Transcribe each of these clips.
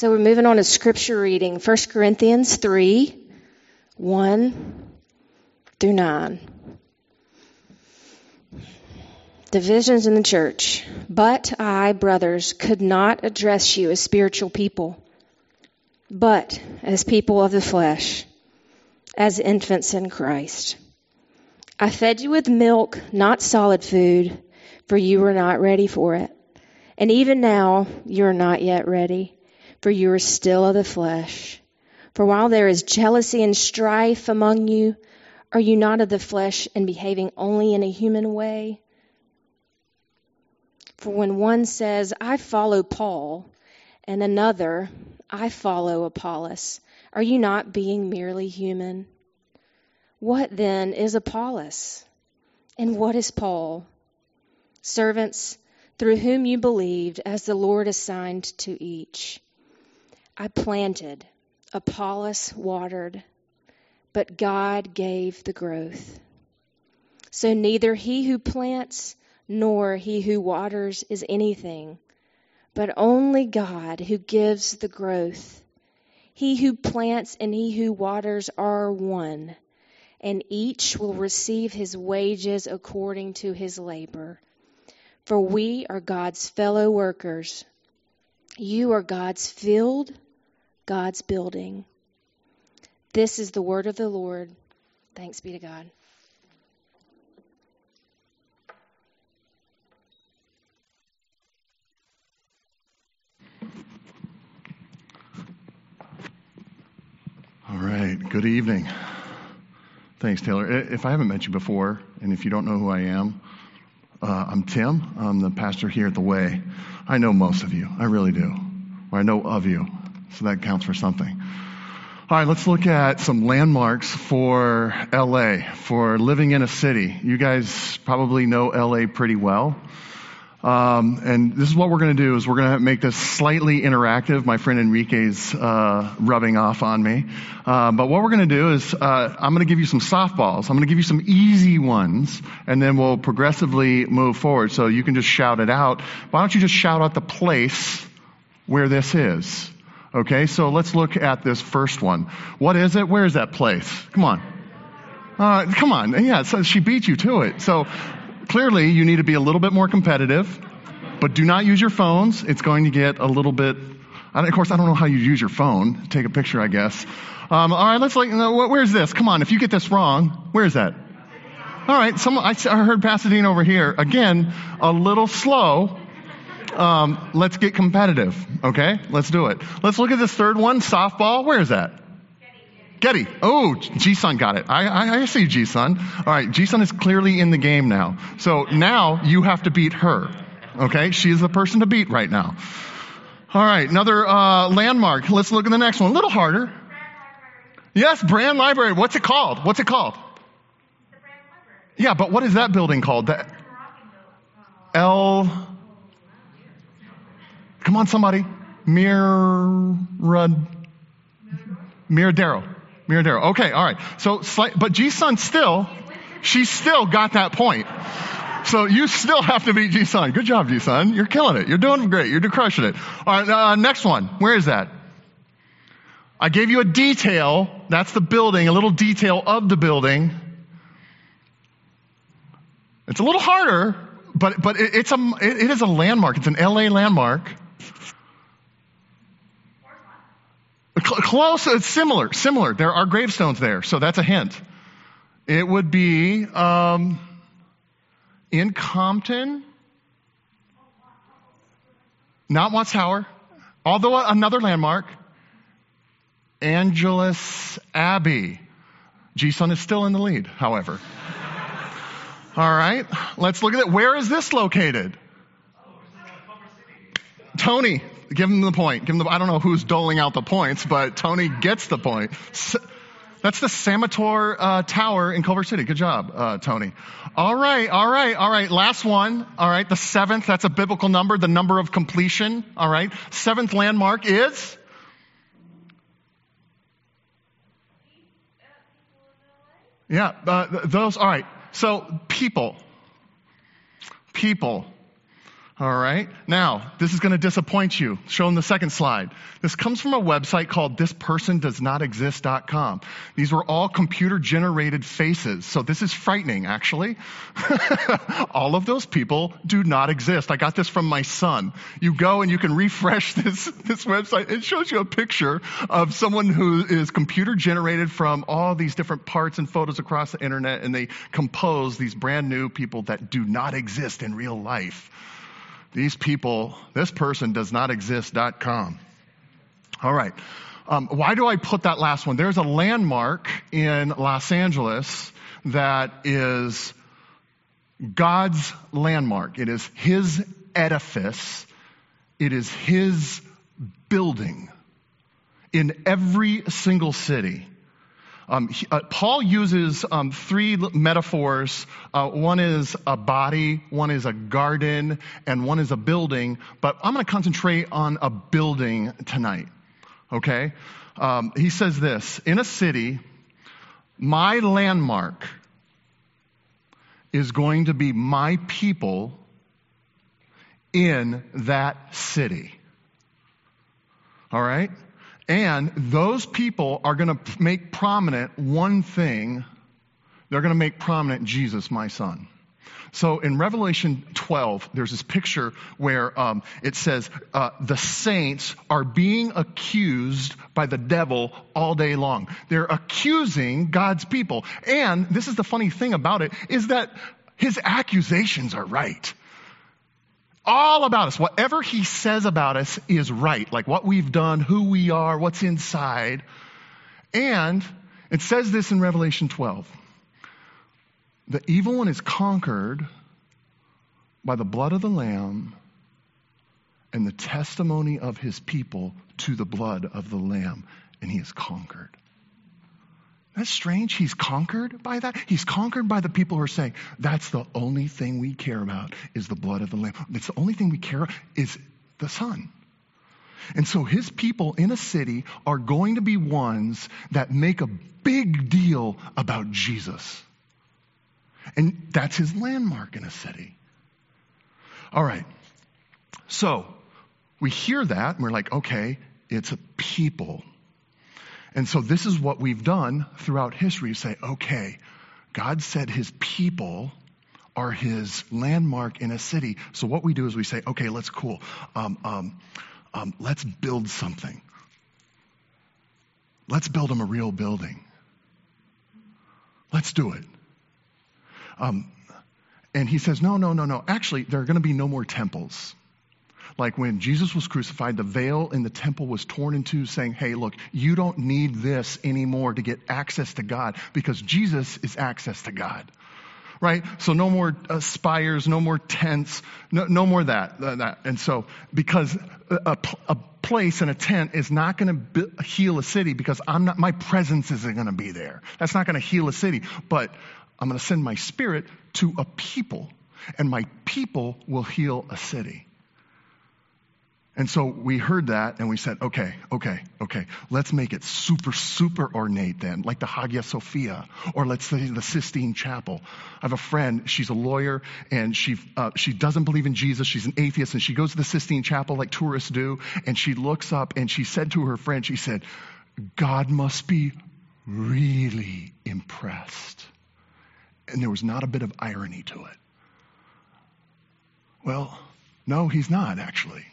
So we're moving on to scripture reading 1 Corinthians 3 1 through 9. Divisions in the church. But I, brothers, could not address you as spiritual people, but as people of the flesh, as infants in Christ. I fed you with milk, not solid food, for you were not ready for it. And even now, you are not yet ready, for you are still of the flesh. For while there is jealousy and strife among you, are you not of the flesh and behaving only in a human way? For when one says, I follow Paul, and another, I follow Apollos, are you not being merely human? What then is Apollos? And what is Paul? Servants through whom you believed, as the Lord assigned to each. I planted, Apollos watered, but God gave the growth. So neither he who plants nor he who waters is anything, but only God who gives the growth. He who plants and he who waters are one, and each will receive his wages according to his labor. For we are God's fellow workers. You are God's field, God's building. This is the word of the Lord. Thanks be to God. All right. Good evening. Thanks, Taylor. If I haven't met you before, and if you don't know who I am, uh, I'm Tim. I'm the pastor here at The Way. I know most of you. I really do. Or I know of you. So that counts for something. All right, let's look at some landmarks for LA, for living in a city. You guys probably know LA pretty well. Um, and this is what we're going to do is we're going to make this slightly interactive. My friend Enrique's uh, rubbing off on me. Uh, but what we're going to do is uh, I'm going to give you some softballs. I'm going to give you some easy ones, and then we'll progressively move forward. So you can just shout it out. Why don't you just shout out the place where this is? Okay, so let's look at this first one. What is it? Where is that place? Come on. Uh, come on. Yeah, so she beat you to it. So clearly you need to be a little bit more competitive, but do not use your phones. It's going to get a little bit, of course, I don't know how you use your phone. Take a picture, I guess. Um, all right, let's like, where's this? Come on, if you get this wrong, where is that? All right, some, I heard Pasadena over here. Again, a little slow. Um, let's get competitive, okay? Let's do it. Let's look at this third one, softball. Where is that? Getty. Oh, G-Sun got it. I, I, I see G-Sun. All right, G-Sun is clearly in the game now. So now you have to beat her. Okay, she is the person to beat right now. All right, another uh, landmark. Let's look at the next one. A little harder. Brand Yes, Brand Library. What's it called? What's it called? Yeah, but what is that building called? The L. Come on, somebody. Mir. Miradero. Miradero. Okay, all right. So, but G-Sun still, she still got that point. So you still have to beat G-Sun. Good job, G-Sun. You're killing it. You're doing great. You're crushing it. All right, uh, next one. Where is that? I gave you a detail. That's the building, a little detail of the building. It's a little harder, but, but it, it's a, it, it is a landmark. It's an LA landmark. Close, it's similar, similar. There are gravestones there, so that's a hint. It would be um, in Compton, not Watts Tower, although another landmark, Angeles Abbey. G-Sun is still in the lead, however. All right, let's look at it. Where is this located? Tony, Give him the point. Give him the, I don't know who's doling out the points, but Tony gets the point. That's the Samitaur uh, Tower in Culver City. Good job, uh, Tony. All right, all right, all right. Last one. All right, the seventh. That's a biblical number, the number of completion. All right. Seventh landmark is. Yeah, uh, those. All right. So people, people. All right. Now, this is going to disappoint you. Show them the second slide. This comes from a website called thispersondoesnotexist.com. These were all computer generated faces. So this is frightening, actually. all of those people do not exist. I got this from my son. You go and you can refresh this, this website. It shows you a picture of someone who is computer generated from all these different parts and photos across the internet and they compose these brand new people that do not exist in real life. These people, this person does not exist.com. All right. Um, why do I put that last one? There's a landmark in Los Angeles that is God's landmark. It is His edifice. It is His building in every single city. Um, he, uh, Paul uses um, three metaphors. Uh, one is a body, one is a garden, and one is a building. But I'm going to concentrate on a building tonight. Okay? Um, he says this In a city, my landmark is going to be my people in that city. All right? And those people are going to make prominent one thing. They're going to make prominent Jesus, my son. So in Revelation 12, there's this picture where um, it says uh, the saints are being accused by the devil all day long. They're accusing God's people. And this is the funny thing about it is that his accusations are right all about us. Whatever he says about us is right. Like what we've done, who we are, what's inside. And it says this in Revelation 12. The evil one is conquered by the blood of the Lamb and the testimony of his people to the blood of the Lamb, and he is conquered. That's strange. He's conquered by that. He's conquered by the people who are saying, that's the only thing we care about is the blood of the Lamb. That's the only thing we care about is the Son. And so his people in a city are going to be ones that make a big deal about Jesus. And that's his landmark in a city. All right. So we hear that and we're like, okay, it's a people. And so this is what we've done throughout history. Say, okay, God said his people are his landmark in a city. So what we do is we say, okay, let's cool. Um, um, um, let's build something. Let's build them a real building. Let's do it. Um, and he says, no, no, no, no. Actually, there are going to be no more temples. Like when Jesus was crucified, the veil in the temple was torn in two, saying, Hey, look, you don't need this anymore to get access to God because Jesus is access to God. Right? So no more uh, spires, no more tents, no, no more that, uh, that. And so, because a, a place and a tent is not going to heal a city because I'm not, my presence isn't going to be there. That's not going to heal a city. But I'm going to send my spirit to a people, and my people will heal a city. And so we heard that and we said, okay, okay, okay, let's make it super, super ornate then, like the Hagia Sophia, or let's say the Sistine Chapel. I have a friend, she's a lawyer, and she, uh, she doesn't believe in Jesus, she's an atheist, and she goes to the Sistine Chapel like tourists do, and she looks up and she said to her friend, she said, God must be really impressed. And there was not a bit of irony to it. Well, no, he's not actually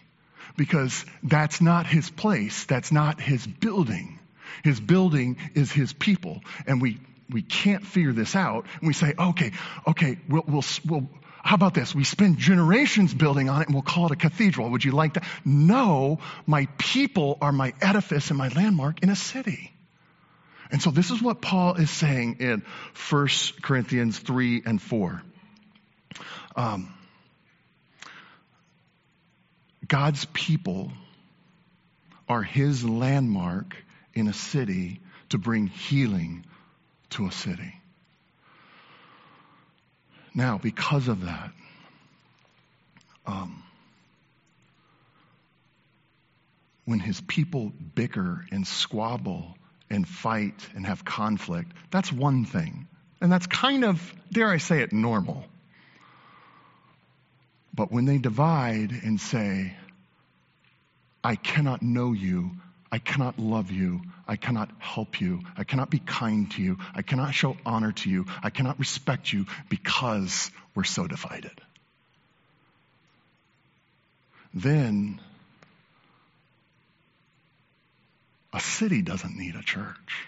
because that's not his place. That's not his building. His building is his people. And we, we can't figure this out. And we say, okay, okay, we'll, we'll, we'll, how about this? We spend generations building on it and we'll call it a cathedral. Would you like that? No, my people are my edifice and my landmark in a city. And so this is what Paul is saying in 1 Corinthians 3 and 4. Um, God's people are his landmark in a city to bring healing to a city. Now, because of that, um, when his people bicker and squabble and fight and have conflict, that's one thing. And that's kind of, dare I say it, normal. But when they divide and say, I cannot know you, I cannot love you, I cannot help you, I cannot be kind to you, I cannot show honor to you, I cannot respect you because we're so divided. Then a city doesn't need a church.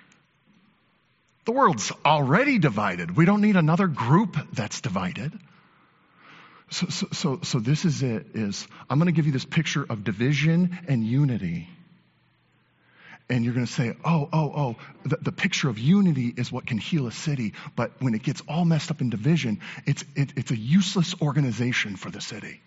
The world's already divided. We don't need another group that's divided. So, so, so, so this is it, is I'm going to give you this picture of division and unity. And you're going to say, oh, oh, oh, the, the picture of unity is what can heal a city. But when it gets all messed up in division, it's, it, it's a useless organization for the city.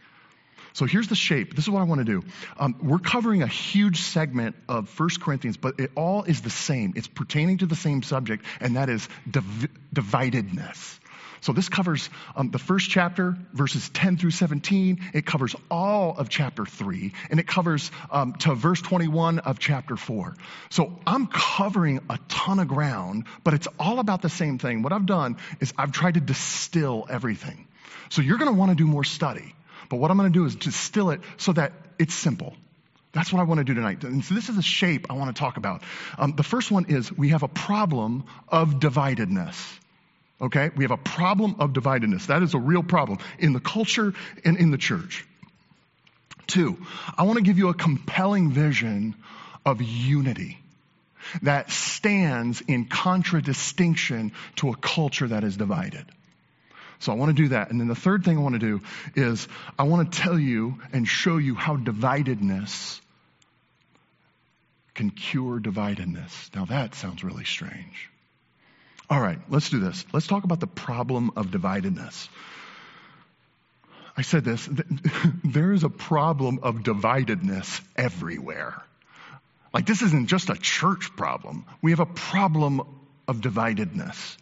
So here's the shape. This is what I want to do. Um, we're covering a huge segment of 1 Corinthians, but it all is the same. It's pertaining to the same subject, and that is div- dividedness. So this covers um, the first chapter, verses 10 through 17. It covers all of chapter 3, and it covers um, to verse 21 of chapter 4. So I'm covering a ton of ground, but it's all about the same thing. What I've done is I've tried to distill everything. So you're going to want to do more study. But what I'm going to do is distill it so that it's simple. That's what I want to do tonight. And so this is the shape I want to talk about. Um, the first one is we have a problem of dividedness. Okay? We have a problem of dividedness. That is a real problem in the culture and in the church. Two, I want to give you a compelling vision of unity that stands in contradistinction to a culture that is divided. So I want to do that. And then the third thing I want to do is I want to tell you and show you how dividedness can cure dividedness. Now that sounds really strange. All right, let's do this. Let's talk about the problem of dividedness. I said this there is a problem of dividedness everywhere. Like, this isn't just a church problem. We have a problem of dividedness.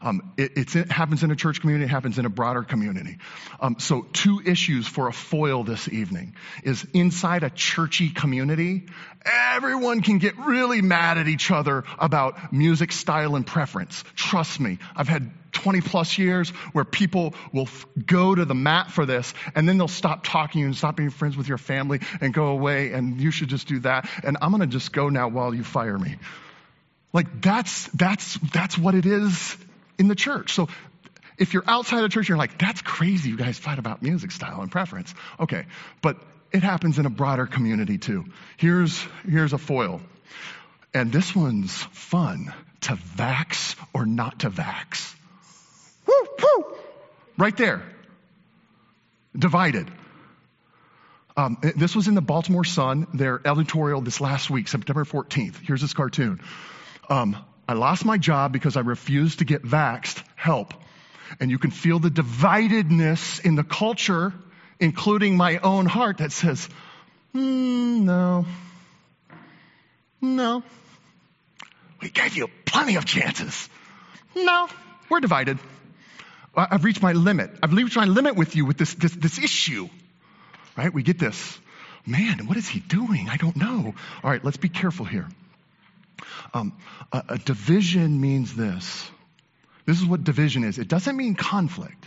Um, it, it, happens in a church community, it happens in a broader community. Um, so, two issues for a foil this evening is inside a churchy community, everyone can get really mad at each other about music style and preference. Trust me, I've had 20 plus years where people will f- go to the mat for this and then they'll stop talking and stop being friends with your family and go away and you should just do that. And I'm going to just go now while you fire me. Like that's, that's, that's what it is in the church. So if you're outside the church, you're like, that's crazy. You guys fight about music style and preference. Okay. But it happens in a broader community too. Here's, here's a foil. And this one's fun to vax or not to vax. Woo, woo. Right there. Divided. Um, this was in the Baltimore Sun, their editorial this last week, September 14th. Here's this cartoon. Um, I lost my job because I refused to get vaxxed. Help. And you can feel the dividedness in the culture, including my own heart, that says, mm, no, no. We gave you plenty of chances. No, we're divided. I've reached my limit. I've reached my limit with you with this, this, this issue. Right? We get this. Man, what is he doing? I don't know. All right, let's be careful here. Um, a, a division means this. This is what division is. It doesn't mean conflict.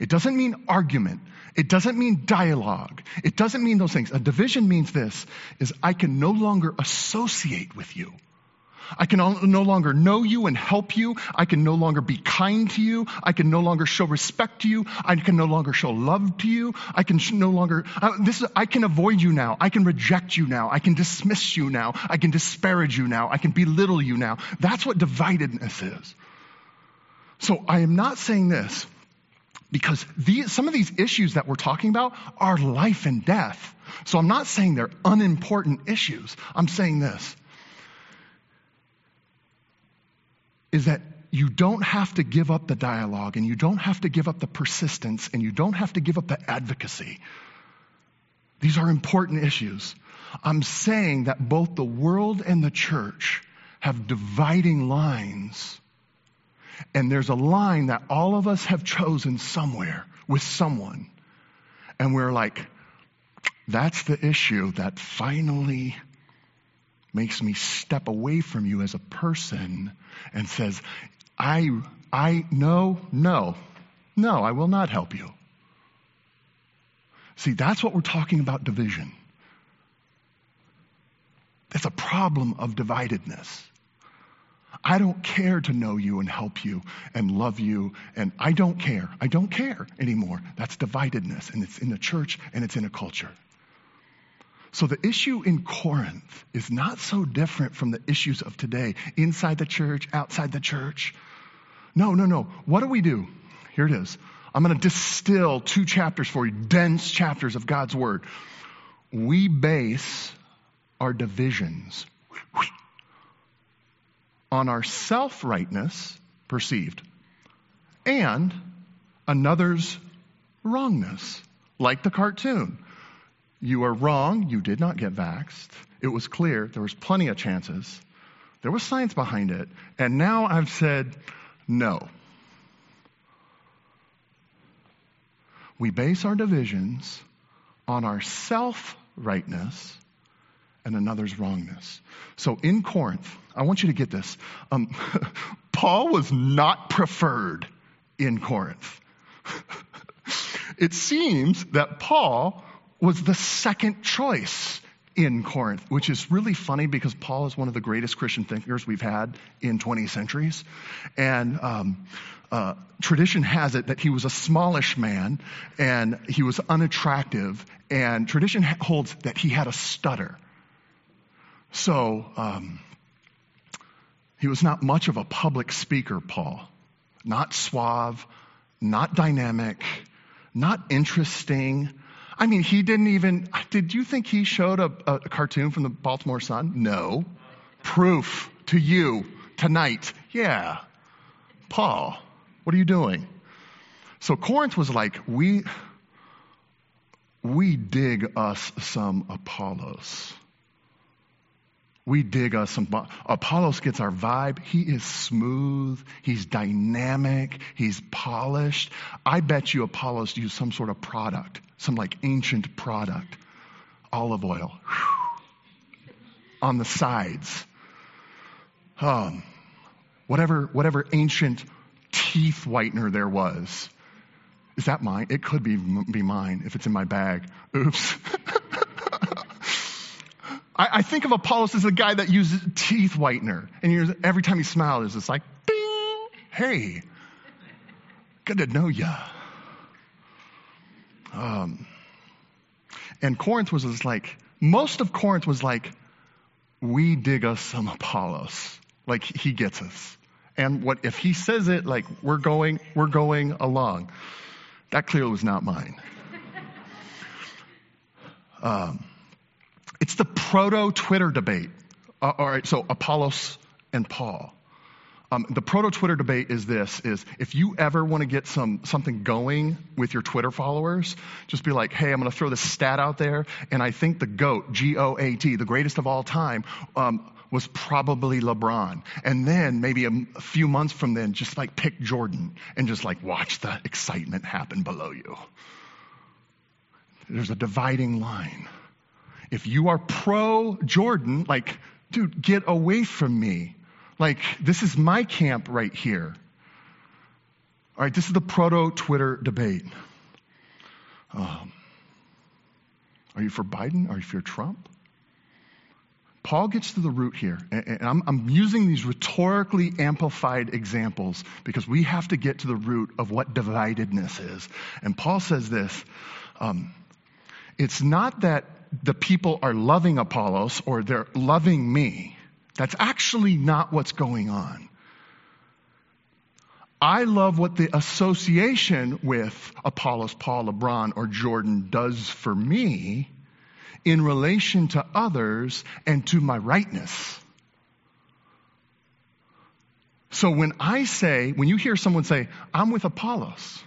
It doesn't mean argument. It doesn't mean dialogue. It doesn't mean those things. A division means this is I can no longer associate with you. I can no longer know you and help you. I can no longer be kind to you. I can no longer show respect to you. I can no longer show love to you. I can no longer, uh, this is, I can avoid you now. I can reject you now. I can dismiss you now. I can disparage you now. I can belittle you now. That's what dividedness is. So I am not saying this because these, some of these issues that we're talking about are life and death. So I'm not saying they're unimportant issues. I'm saying this is that you don't have to give up the dialogue and you don't have to give up the persistence and you don't have to give up the advocacy. These are important issues. I'm saying that both the world and the church have dividing lines. And there's a line that all of us have chosen somewhere with someone. And we're like, that's the issue that finally makes me step away from you as a person and says, I, I, no, no, no, I will not help you. See, that's what we're talking about division. That's a problem of dividedness. I don't care to know you and help you and love you, and I don't care. I don't care anymore. That's dividedness, and it's in the church and it's in a culture. So the issue in Corinth is not so different from the issues of today, inside the church, outside the church. No, no, no. What do we do? Here it is. I'm going to distill two chapters for you, dense chapters of God's Word. We base our divisions on our self rightness perceived and another's wrongness, like the cartoon. You are wrong, you did not get vaxxed. It was clear, there was plenty of chances. There was science behind it. And now I've said no. We base our divisions on our self rightness and another's wrongness. So in Corinth, I want you to get this. Um, Paul was not preferred in Corinth. it seems that Paul was the second choice in Corinth, which is really funny because Paul is one of the greatest Christian thinkers we've had in 20 centuries. And um, uh, tradition has it that he was a smallish man and he was unattractive, and tradition holds that he had a stutter. So, um, he was not much of a public speaker, Paul. Not suave, not dynamic, not interesting. I mean, he didn't even, did you think he showed a, a cartoon from the Baltimore Sun? No. Proof to you tonight. Yeah. Paul, what are you doing? So Corinth was like, we, we dig us some Apollos. We dig us some. Apollos gets our vibe. He is smooth. He's dynamic. He's polished. I bet you Apollos used some sort of product, some like ancient product, olive oil on the sides. Um, whatever, whatever ancient teeth whitener there was. Is that mine? It could be, be mine if it's in my bag. Oops. I, I, think of Apollos as a guy that uses teeth whitener. And every time he smiles, it's like, bing, hey, good to know ya. Um, and Corinth was just like, most of Corinth was like, we dig us some Apollos. Like he gets us. And what if he says it like we're going, we're going along. That clearly was not mine. Um, it's the proto Twitter debate. Uh, all right, so Apollos and Paul. Um, the proto Twitter debate is this: is if you ever want to get some something going with your Twitter followers, just be like, "Hey, I'm going to throw this stat out there, and I think the goat, G-O-A-T, the greatest of all time, um, was probably LeBron." And then maybe a, a few months from then, just like pick Jordan and just like watch the excitement happen below you. There's a dividing line. If you are pro Jordan, like, dude, get away from me. Like, this is my camp right here. All right, this is the proto Twitter debate. Um, are you for Biden? Are you for Trump? Paul gets to the root here, and I'm, I'm, using these rhetorically amplified examples because we have to get to the root of what dividedness is. And Paul says this um, it's not that the people are loving Apollos or they're loving me. That's actually not what's going on. I love what the association with Apollos, Paul, LeBron, or Jordan does for me in relation to others and to my rightness. So when I say, when you hear someone say, I'm with Apollos,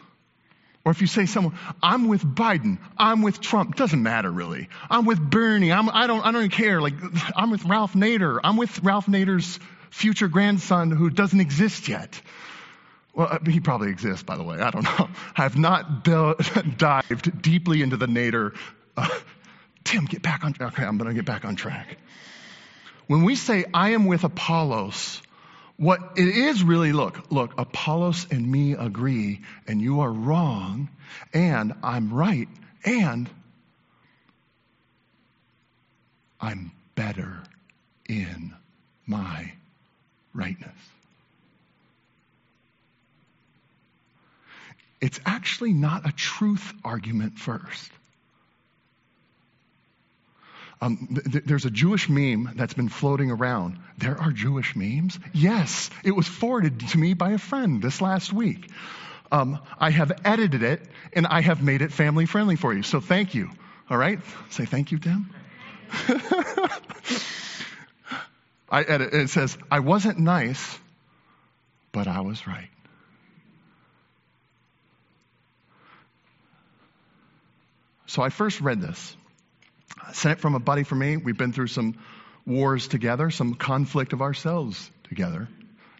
or if you say someone, I'm with Biden, I'm with Trump, doesn't matter really. I'm with Bernie, I'm, I, don't, I don't care. Like, I'm with Ralph Nader, I'm with Ralph Nader's future grandson who doesn't exist yet. Well, uh, he probably exists, by the way. I don't know. I have not de- dived deeply into the Nader. Uh, Tim, get back on. Okay, I'm going to get back on track. When we say I am with Apollos, what it is really look, look, Apollos and me agree, and you are wrong, and I'm right, and I'm better in my rightness. It's actually not a truth argument first. Um, th- there's a Jewish meme that's been floating around. There are Jewish memes? Yes, it was forwarded to me by a friend this last week. Um, I have edited it and I have made it family friendly for you. So thank you. All right? Say thank you, Tim. I edit, it says, I wasn't nice, but I was right. So I first read this sent from a buddy for me. We've been through some wars together, some conflict of ourselves together,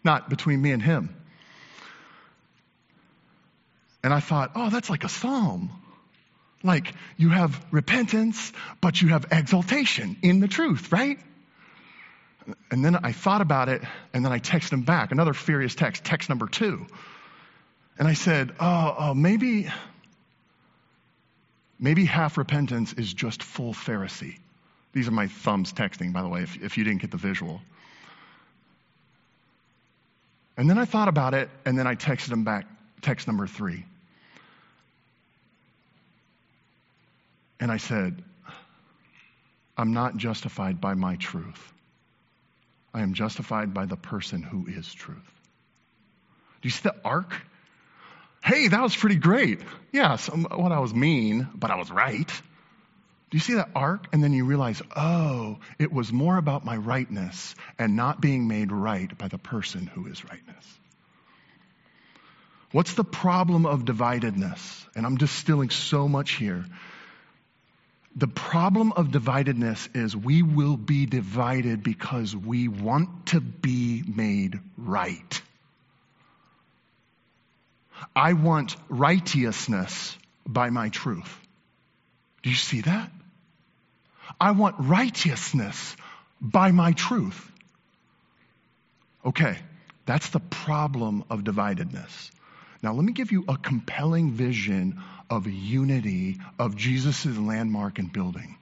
not between me and him. And I thought, oh, that's like a psalm. Like you have repentance, but you have exaltation in the truth, right? And then I thought about it, and then I texted him back, another furious text, text number two. And I said, oh, oh maybe, Maybe half repentance is just full Pharisee. These are my thumbs texting, by the way, if, if you didn't get the visual. And then I thought about it, and then I texted him back, text number three. And I said, I'm not justified by my truth. I am justified by the person who is truth. Do you see the arc? Hey, that was pretty great. Yeah, what I was mean, but I was right. Do you see that arc? And then you realize, oh, it was more about my rightness and not being made right by the person who is rightness. What's the problem of dividedness? And I'm distilling so much here. The problem of dividedness is we will be divided because we want to be made right. I want righteousness by my truth. Do you see that? I want righteousness by my truth. Okay, that's the problem of dividedness. Now, let me give you a compelling vision of unity of Jesus' landmark and building.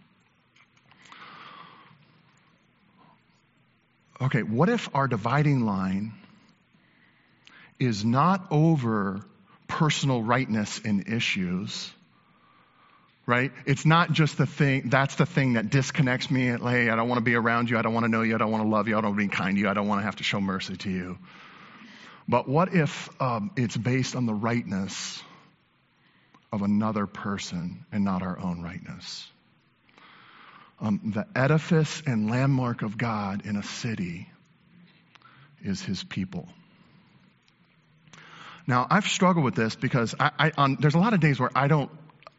Okay, what if our dividing line is not over personal rightness in issues, right? It's not just the thing, that's the thing that disconnects me. Hey, I don't want to be around you. I don't want to know you. I don't want to love you. I don't want to be kind to you. I don't want to have to show mercy to you. But what if um, it's based on the rightness of another person and not our own rightness? Um, the edifice and landmark of God in a city is his people. Now, I've struggled with this because I, I, on, there's a lot of days where I don't,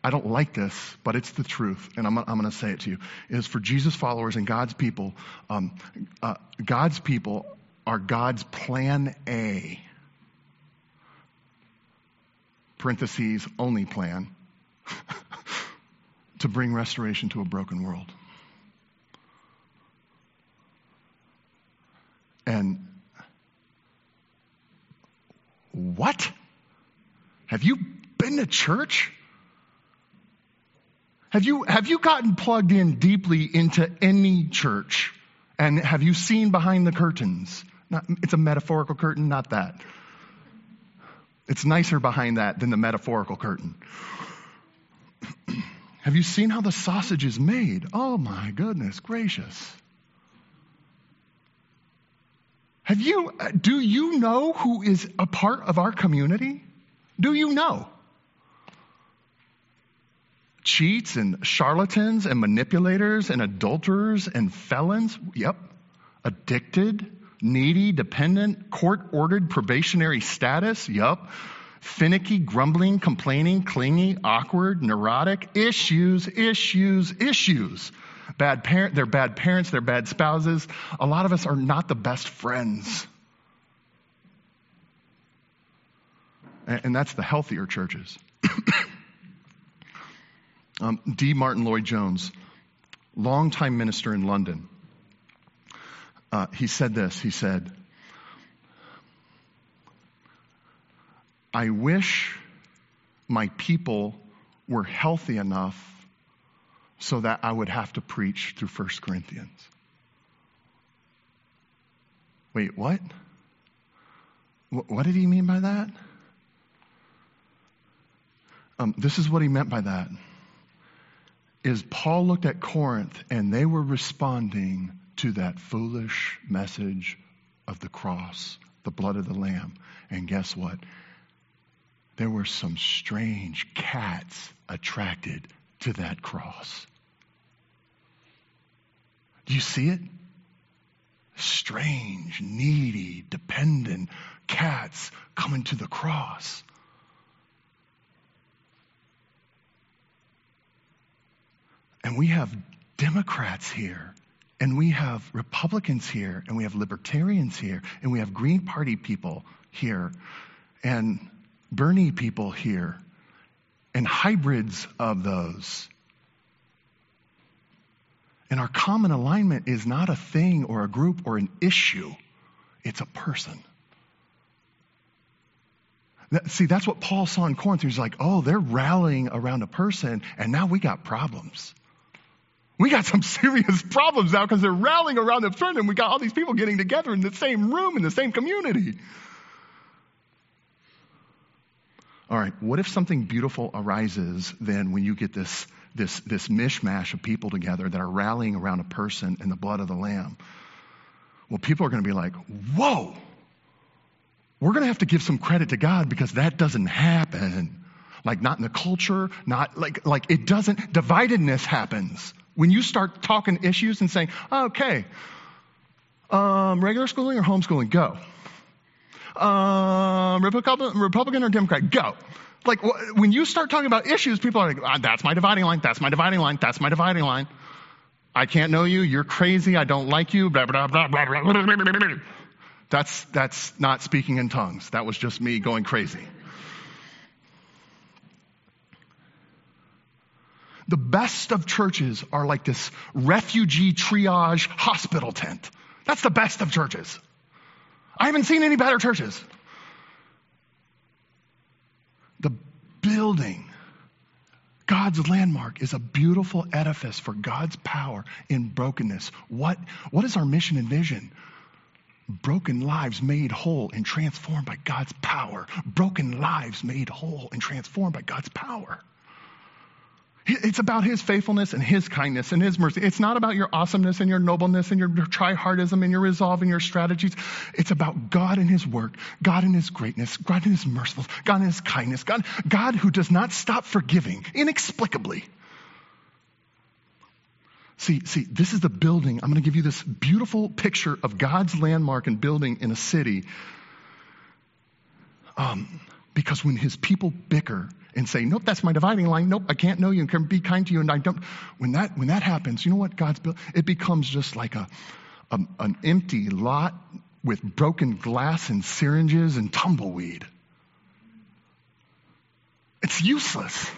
I don't like this, but it's the truth, and I'm, I'm going to say it to you. Is for Jesus followers and God's people, um, uh, God's people are God's plan A. Parentheses, only plan to bring restoration to a broken world. And what? Have you been to church? Have you, have you gotten plugged in deeply into any church? And have you seen behind the curtains? Not, it's a metaphorical curtain, not that. It's nicer behind that than the metaphorical curtain. have you seen how the sausage is made? Oh my goodness gracious. Have you, uh, do you know who is a part of our community? Do you know? Cheats and charlatans and manipulators and adulterers and felons? Yep. Addicted, needy, dependent, court ordered probationary status? Yep. Finicky, grumbling, complaining, clingy, awkward, neurotic, issues, issues, issues bad parent, they're bad parents, they're bad spouses. A lot of us are not the best friends. And that's the healthier churches. um, D. Martyn Lloyd-Jones, longtime minister in London, uh, he said this. He said, I wish my people were healthy enough so that I would have to preach through 1 Corinthians. Wait, what? What did he mean by that? Um, this is what he meant by that. Is Paul looked at Corinth and they were responding to that foolish message of the cross, the blood of the Lamb. And guess what? There were some strange cats attracted to that cross. Do you see it? Strange, needy, dependent cats coming to the cross. And we have Democrats here, and we have Republicans here, and we have Libertarians here, and we have Green Party people here, and Bernie people here, and hybrids of those. And our common alignment is not a thing or a group or an issue, it's a person. See, that's what Paul saw in Corinth. He's like, oh, they're rallying around a person, and now we got problems. We got some serious problems now because they're rallying around a person, and we got all these people getting together in the same room, in the same community. All right, what if something beautiful arises then when you get this this, this mishmash of people together that are rallying around a person in the blood of the Lamb. Well, people are going to be like, whoa, we're going to have to give some credit to God because that doesn't happen. Like, not in the culture, not like, like it doesn't, dividedness happens. When you start talking issues and saying, okay, um, regular schooling or homeschooling, go. Um, Republican, Republican or Democrat, go like when you start talking about issues, people are like, ah, that's my dividing line, that's my dividing line, that's my dividing line. I can't know you, you're crazy, I don't like you, blah, blah, blah, blah, blah, blah, blah, blah. That's, that's not speaking in tongues. That was just me going crazy. The best of churches are like this refugee triage hospital tent. That's the best of churches. I haven't seen any better churches. The building, God's landmark, is a beautiful edifice for God's power in brokenness. What, what is our mission and vision? Broken lives made whole and transformed by God's power. Broken lives made whole and transformed by God's power. It's about his faithfulness and his kindness and his mercy. It's not about your awesomeness and your nobleness and your try-hardism and your resolve and your strategies. It's about God and his work, God and his greatness, God and his mercifulness, God and his kindness, God, God who does not stop forgiving inexplicably. See, see, this is the building. I'm going to give you this beautiful picture of God's landmark and building in a city. Um, because when his people bicker, and say, nope, that's my dividing line. Nope, I can't know you and can be kind to you. And I don't. When that, when that happens, you know what God's built? It becomes just like a, a an empty lot with broken glass and syringes and tumbleweed. It's useless.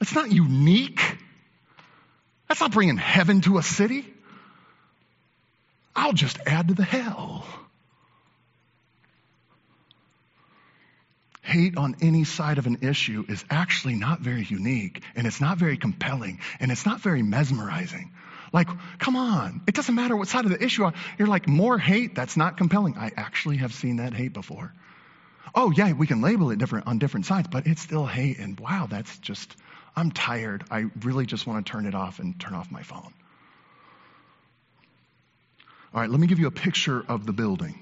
It's not unique. That's not bringing heaven to a city. I'll just add to the hell. Hate on any side of an issue is actually not very unique and it's not very compelling and it's not very mesmerizing. Like, come on. It doesn't matter what side of the issue you're like, more hate, that's not compelling. I actually have seen that hate before. Oh, yeah, we can label it different on different sides, but it's still hate. And wow, that's just, I'm tired. I really just want to turn it off and turn off my phone. All right, let me give you a picture of the building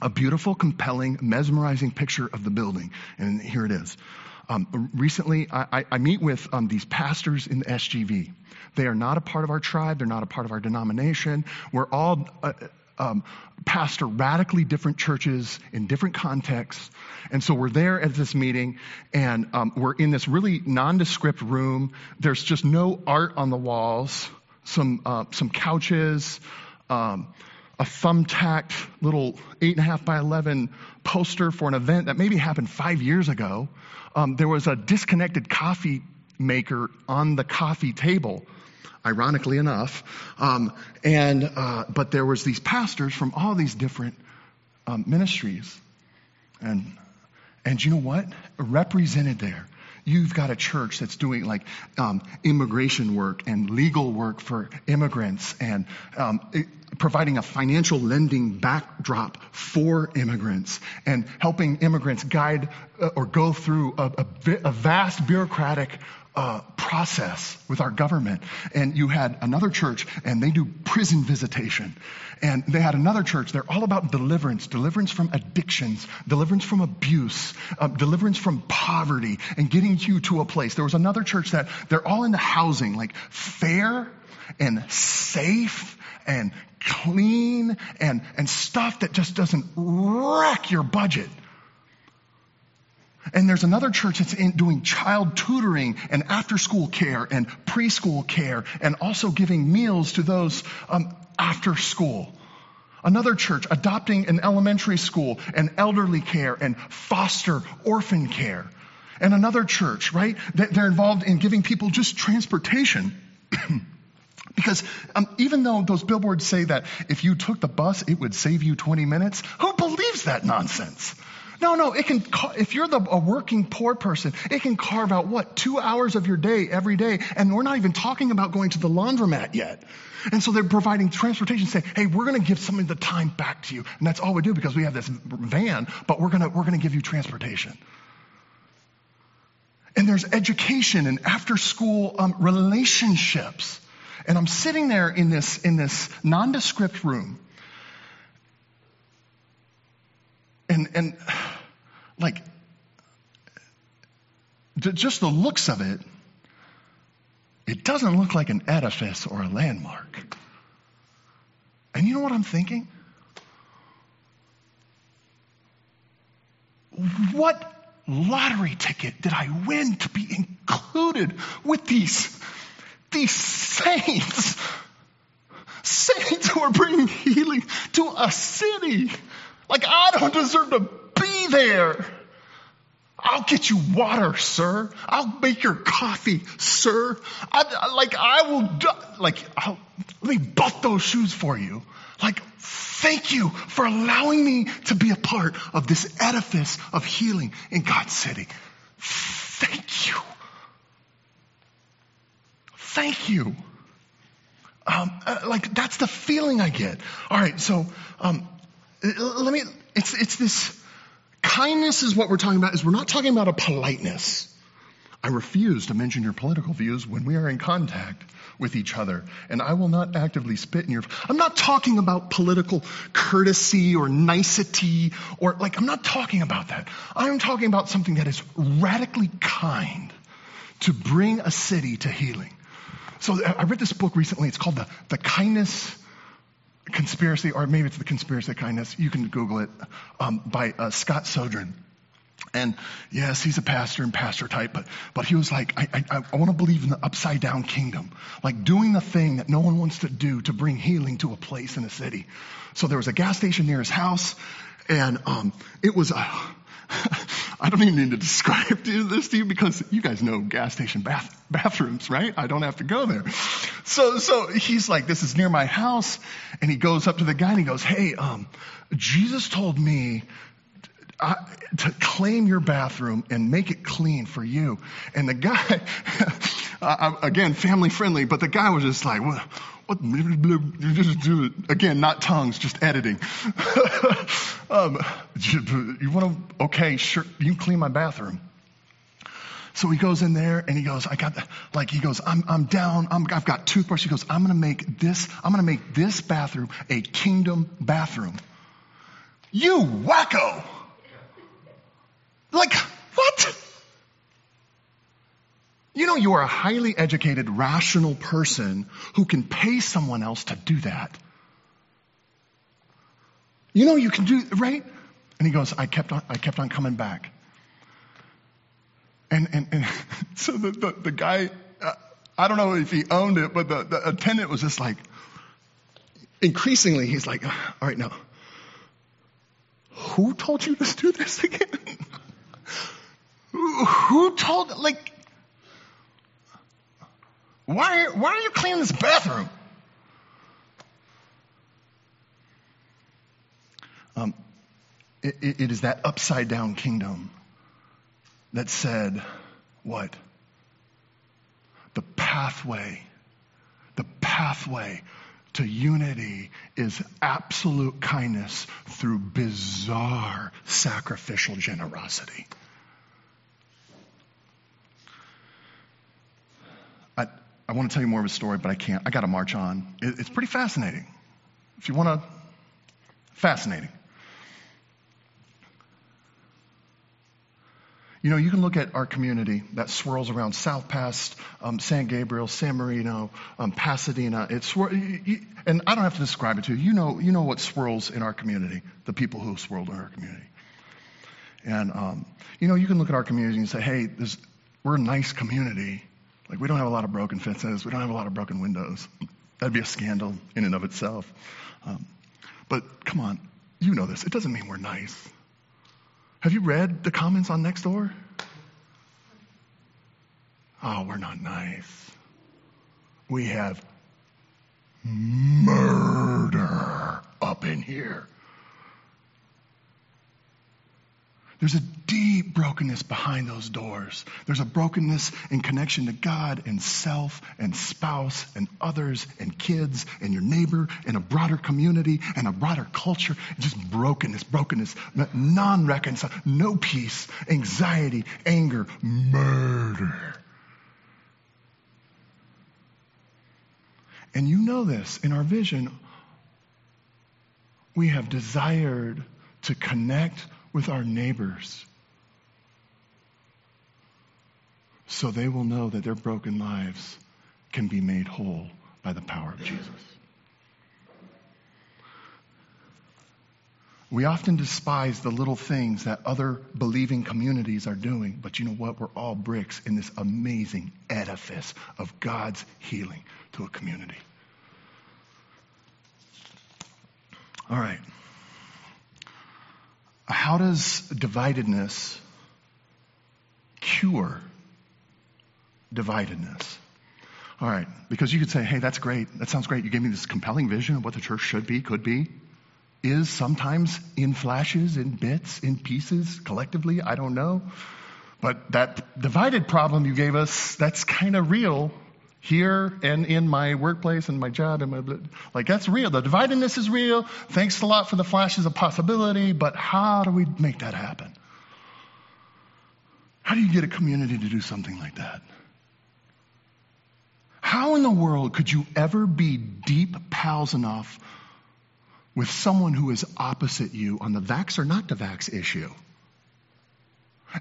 a beautiful, compelling, mesmerizing picture of the building. And here it is. Um, recently, I, I, meet with um, these pastors in the SGV. They are not a part of our tribe. They're not a part of our denomination. We're all uh, um, pastor radically different churches in different contexts. And so we're there at this meeting, and um, we're in this really nondescript room. There's just no art on the walls, some, uh, some couches. Um, a thumbtacked little eight and a half by 11 poster for an event that maybe happened five years ago. Um, there was a disconnected coffee maker on the coffee table, ironically enough. Um, and, uh, but there was these pastors from all these different um, ministries. And, and you know what? Represented there you've got a church that's doing like um, immigration work and legal work for immigrants and um, providing a financial lending backdrop for immigrants and helping immigrants guide uh, or go through a, a, a vast bureaucratic uh, process with our government. And you had another church, and they do prison visitation. And they had another church, they're all about deliverance deliverance from addictions, deliverance from abuse, uh, deliverance from poverty, and getting you to a place. There was another church that they're all into housing, like fair and safe and clean and, and stuff that just doesn't wreck your budget. And there's another church that's doing child tutoring and after school care and preschool care and also giving meals to those um, after school. Another church adopting an elementary school and elderly care and foster orphan care. And another church, right? That they're involved in giving people just transportation. because um, even though those billboards say that if you took the bus, it would save you 20 minutes, who believes that nonsense? No, no, it can, if you're the, a working poor person, it can carve out what? Two hours of your day every day. And we're not even talking about going to the laundromat yet. And so they're providing transportation saying, hey, we're going to give some of the time back to you. And that's all we do because we have this van, but we're going to, we're going to give you transportation. And there's education and after school um, relationships. And I'm sitting there in this, in this nondescript room And, and like, just the looks of it, it doesn't look like an edifice or a landmark. And you know what I'm thinking? What lottery ticket did I win to be included with these, these saints? Saints who are bringing healing to a city. Like, I don't deserve to be there. I'll get you water, sir. I'll make your coffee, sir. I, like, I will, do, like, I'll, let me buff those shoes for you. Like, thank you for allowing me to be a part of this edifice of healing in God's city. Thank you. Thank you. Um, uh, like, that's the feeling I get. All right, so, um, let me, it's, it's this kindness is what we're talking about, is we're not talking about a politeness. I refuse to mention your political views when we are in contact with each other, and I will not actively spit in your. I'm not talking about political courtesy or nicety or like, I'm not talking about that. I'm talking about something that is radically kind to bring a city to healing. So I read this book recently. It's called The, the Kindness conspiracy, or maybe it's the conspiracy of kindness. You can Google it um, by uh, Scott Sjogren. And yes, he's a pastor and pastor type, but, but he was like, I, I, I want to believe in the upside down kingdom, like doing the thing that no one wants to do to bring healing to a place in a city. So there was a gas station near his house, and um, it was a, I don't even need to describe this to you because you guys know gas station bath, bathrooms, right? I don't have to go there. So, so he's like, this is near my house. And he goes up to the guy and he goes, Hey, um, Jesus told me to claim your bathroom and make it clean for you. And the guy, again, family friendly, but the guy was just like, what? what again, not tongues, just editing. um, you want to, okay, sure, you clean my bathroom. So he goes in there and he goes, I got, like, he goes, I'm, I'm down, I'm, I've got toothbrush. He goes, I'm going to make this, I'm going to make this bathroom a kingdom bathroom. You wacko! Like, what? You know, you are a highly educated, rational person who can pay someone else to do that. You know, you can do, right? And he goes, I kept on, I kept on coming back. And, and, and so the, the, the guy, uh, I don't know if he owned it, but the, the attendant was just like, increasingly, he's like, all right, now, who told you to do this again? Who told, like, why, why are you cleaning this bathroom? Um, it, it is that upside down kingdom that said, what? The pathway, the pathway to unity is absolute kindness through bizarre sacrificial generosity. I, want to tell you more of a story, but I can't. I got to march on. It, it's pretty fascinating. If you want to, fascinating. You know, you can look at our community that swirls around South Pas, um, San Gabriel, San Marino, um, Pasadena. It's and I don't have to describe it to you. You know, you know what swirls in our community, the people who swirled in our community. And um, you know, you can look at our community and say, "Hey, this, we're a nice community. Like we don't have a lot of broken fences. We don't have a lot of broken windows. That'd be a scandal in and of itself." Um, but come on, you know this. It doesn't mean we're nice. Have you read the comments on Nextdoor? Oh, we're not nice. We have murder up in here. There's a deep brokenness behind those doors. There's a brokenness in connection to God and self and spouse and others and kids and your neighbor and a broader community and a broader culture. Just brokenness, brokenness, non reconciled, no peace, anxiety, anger, murder. And you know this in our vision, we have desired to connect with our neighbors so they will know that their broken lives can be made whole by the power of Jesus. We often despise the little things that other believing communities are doing, but you know what? We're all bricks in this amazing edifice of God's healing to a community. All right. How does dividedness cure dividedness? All right, because you could say, hey, that's great. That sounds great. You gave me this compelling vision of what the church should be, could be, is sometimes in flashes, in bits, in pieces, collectively. I don't know. But that divided problem you gave us, that's kind of real here and in my workplace and my job and my like that's real. The dividedness is real. Thanks a lot for the flashes of possibility but how do we make that happen? How do you get a community to do something like that? How in the world could you ever be deep pals enough with someone who is opposite you on the vax or not the vax issue?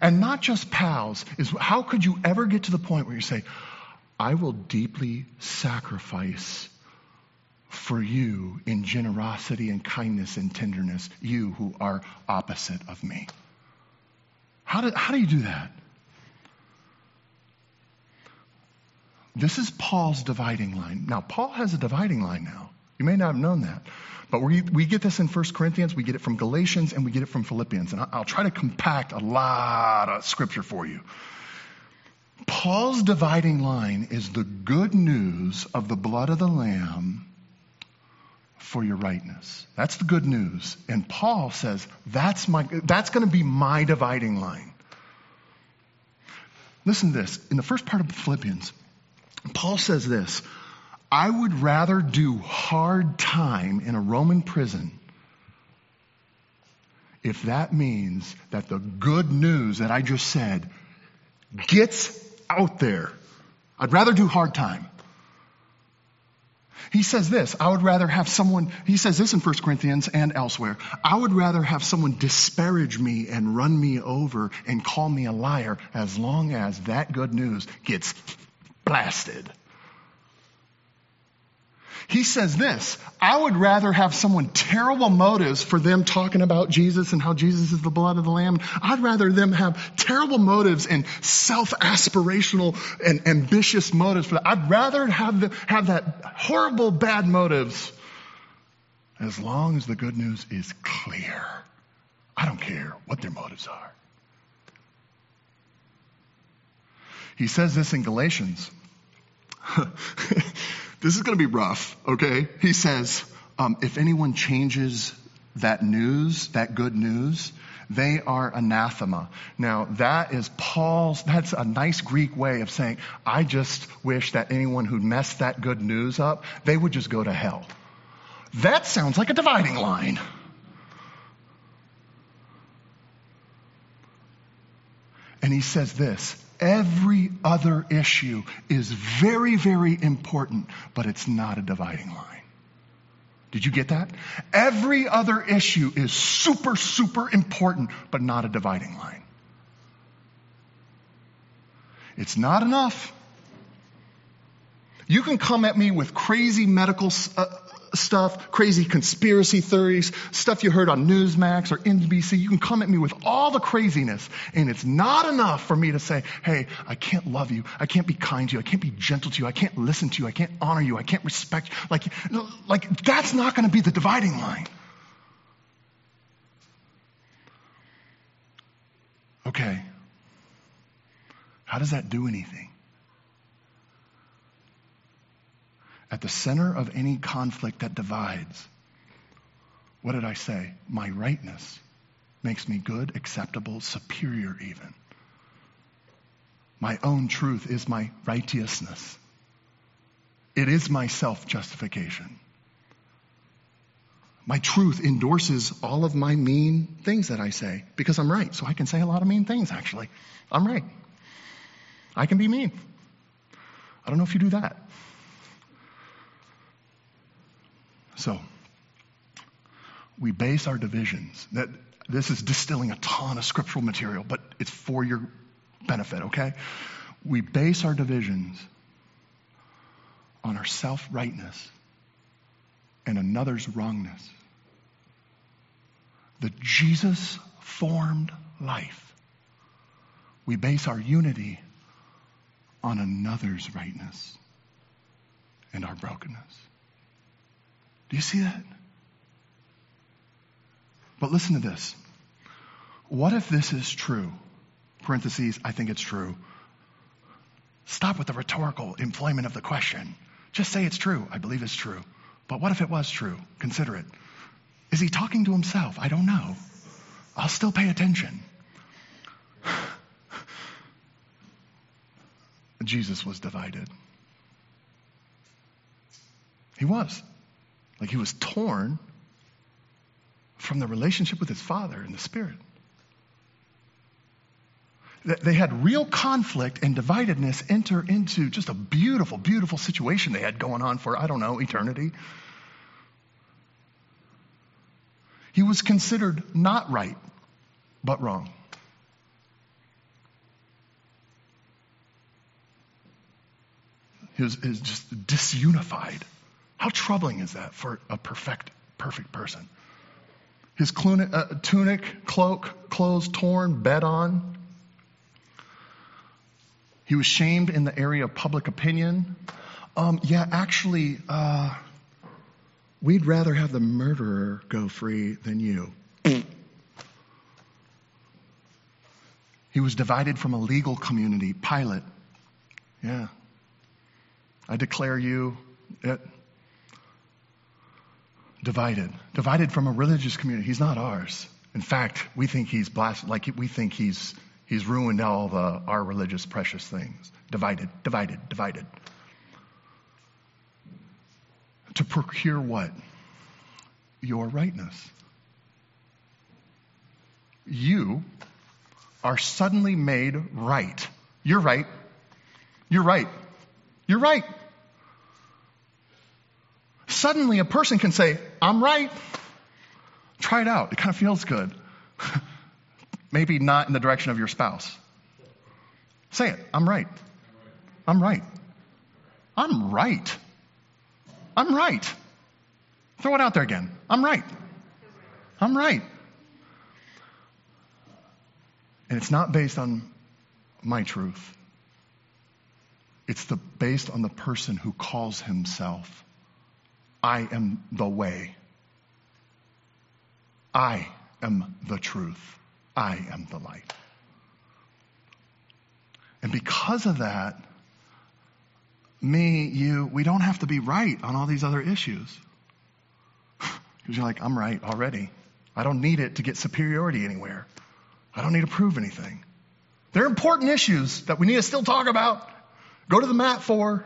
And not just pals is how could you ever get to the point where you say I will deeply sacrifice for you in generosity and kindness and tenderness, you who are opposite of me. How do, how do you do that? This is Paul's dividing line. Now, Paul has a dividing line now. You may not have known that. But we, we get this in 1 Corinthians, we get it from Galatians, and we get it from Philippians. And I'll try to compact a lot of scripture for you. Paul's dividing line is the good news of the blood of the Lamb for your rightness. That's the good news. And Paul says, that's, my, that's going to be my dividing line. Listen to this. In the first part of Philippians, Paul says this I would rather do hard time in a Roman prison if that means that the good news that I just said gets out there. I'd rather do hard time. He says this, I would rather have someone, he says this in 1 Corinthians and elsewhere, I would rather have someone disparage me and run me over and call me a liar as long as that good news gets blasted. He says this I would rather have someone terrible motives for them talking about Jesus and how Jesus is the blood of the Lamb. I'd rather them have terrible motives and self aspirational and ambitious motives for that. I'd rather have, have that horrible bad motives as long as the good news is clear. I don't care what their motives are. He says this in Galatians. This is going to be rough, okay? He says, um, if anyone changes that news, that good news, They are anathema. Now, that is Paul's, that's a nice Greek way of saying, I just wish that anyone who messed that good news up, they would just go to hell. That sounds like a dividing line. And he says this every other issue is very, very important, but it's not a dividing line. Did you get that? Every other issue is super, super important, but not a dividing line. It's not enough. You can come at me with crazy medical uh, stuff, crazy conspiracy theories, stuff you heard on Newsmax or NBC. You can come at me with all the craziness, and it's not enough for me to say, hey, I can't love you. I can't be kind to you. I can't be gentle to you. I can't listen to you. I can't honor you. I can't respect you. Like, like that's not going to be the dividing line. Okay. How does that do anything? At the center of any conflict that divides, what did I say? My rightness makes me good, acceptable, superior, even. My own truth is my righteousness. It is my self justification. My truth endorses all of my mean things that I say because I'm right. So I can say a lot of mean things, actually. I'm right. I can be mean. I don't know if you do that. So, we base our divisions. That this is distilling a ton of scriptural material, but it's for your benefit, okay? We base our divisions on our self-rightness and another's wrongness. The Jesus formed life. We base our unity on another's rightness and our brokenness. Do you see that? But listen to this. What if this is true? Parentheses, I think it's true. Stop with the rhetorical employment of the question. Just say it's true. I believe it's true. But what if it was true? Consider it. Is he talking to himself? I don't know. I'll still pay attention. Jesus was divided. He was. Like he was torn from the relationship with his father in the spirit. They had real conflict and dividedness enter into just a beautiful, beautiful situation they had going on for, I don't know, eternity. He was considered not right, but wrong. He was, he was just disunified. How troubling is that for a perfect, perfect person? His uh, tunic, cloak, clothes torn, bed on. He was shamed in the area of public opinion. Um, yeah, actually, uh, we'd rather have the murderer go free than you. he was divided from a legal community. Pilate. Yeah. I declare you. It, divided, divided from a religious community. He's not ours. In fact, we think he's blasted, like we think he's, he's ruined all the, our religious precious things. Divided, divided, divided. To procure what? Your rightness. You are suddenly made right. You're right. You're right. You're right. Suddenly a person can say, I'm right. Try it out. It kind of feels good. Maybe not in the direction of your spouse. Say it. I'm right. I'm right. I'm right. I'm right. Throw it out there again. I'm right. I'm right. And it's not based on my truth. It's the, based on the person who calls himself I am the way. I am the truth. I am the light. And because of that, me, you, we don't have to be right on all these other issues. Because you're like, I'm right already. I don't need it to get superiority anywhere. I don't need to prove anything. They're important issues that we need to still talk about, go to the mat for.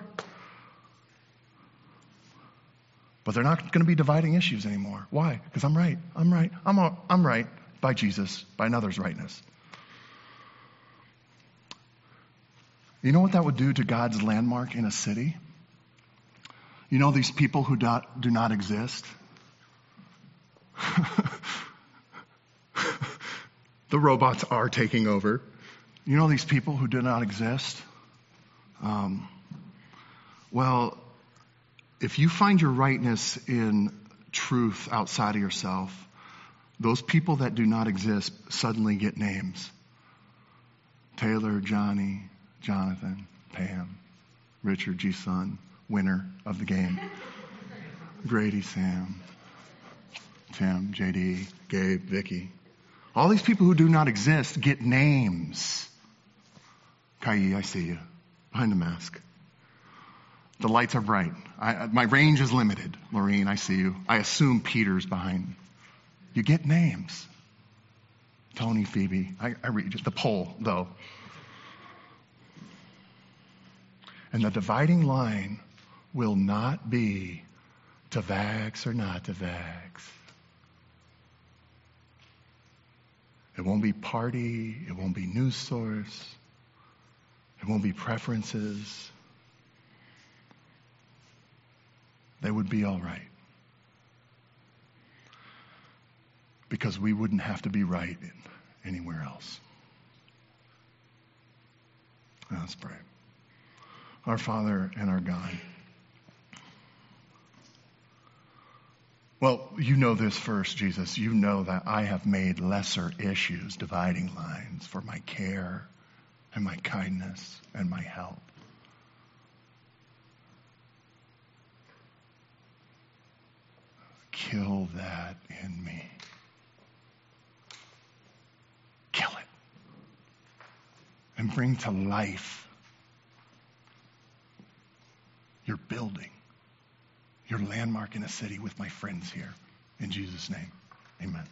But they're not going to be dividing issues anymore. Why? Because I'm right. I'm right. I'm, a, I'm right by Jesus, by another's rightness. You know what that would do to God's landmark in a city? You know these people who do, do not exist? the robots are taking over. You know these people who do not exist? Um, well, if you find your rightness in truth outside of yourself, those people that do not exist suddenly get names. Taylor, Johnny, Jonathan, Pam, Richard, G. Son, winner of the game. Grady, Sam, Tim, JD, Gabe, Vicky. All these people who do not exist get names. Kai, I see you. Behind the mask. The lights are bright. I, my range is limited. Lorene, I see you. I assume Peter's behind. You get names. Tony, Phoebe. I, I read the poll, though. And the dividing line will not be to vax or not to vax. It won't be party. It won't be news source. It won't be preferences. They would be all right. Because we wouldn't have to be right anywhere else. Let's pray. Our Father and our God. Well, you know this first, Jesus. You know that I have made lesser issues dividing lines for my care and my kindness and my help. Kill that in me. Kill it. And bring to life your building, your landmark in a city with my friends here. In Jesus' name, amen.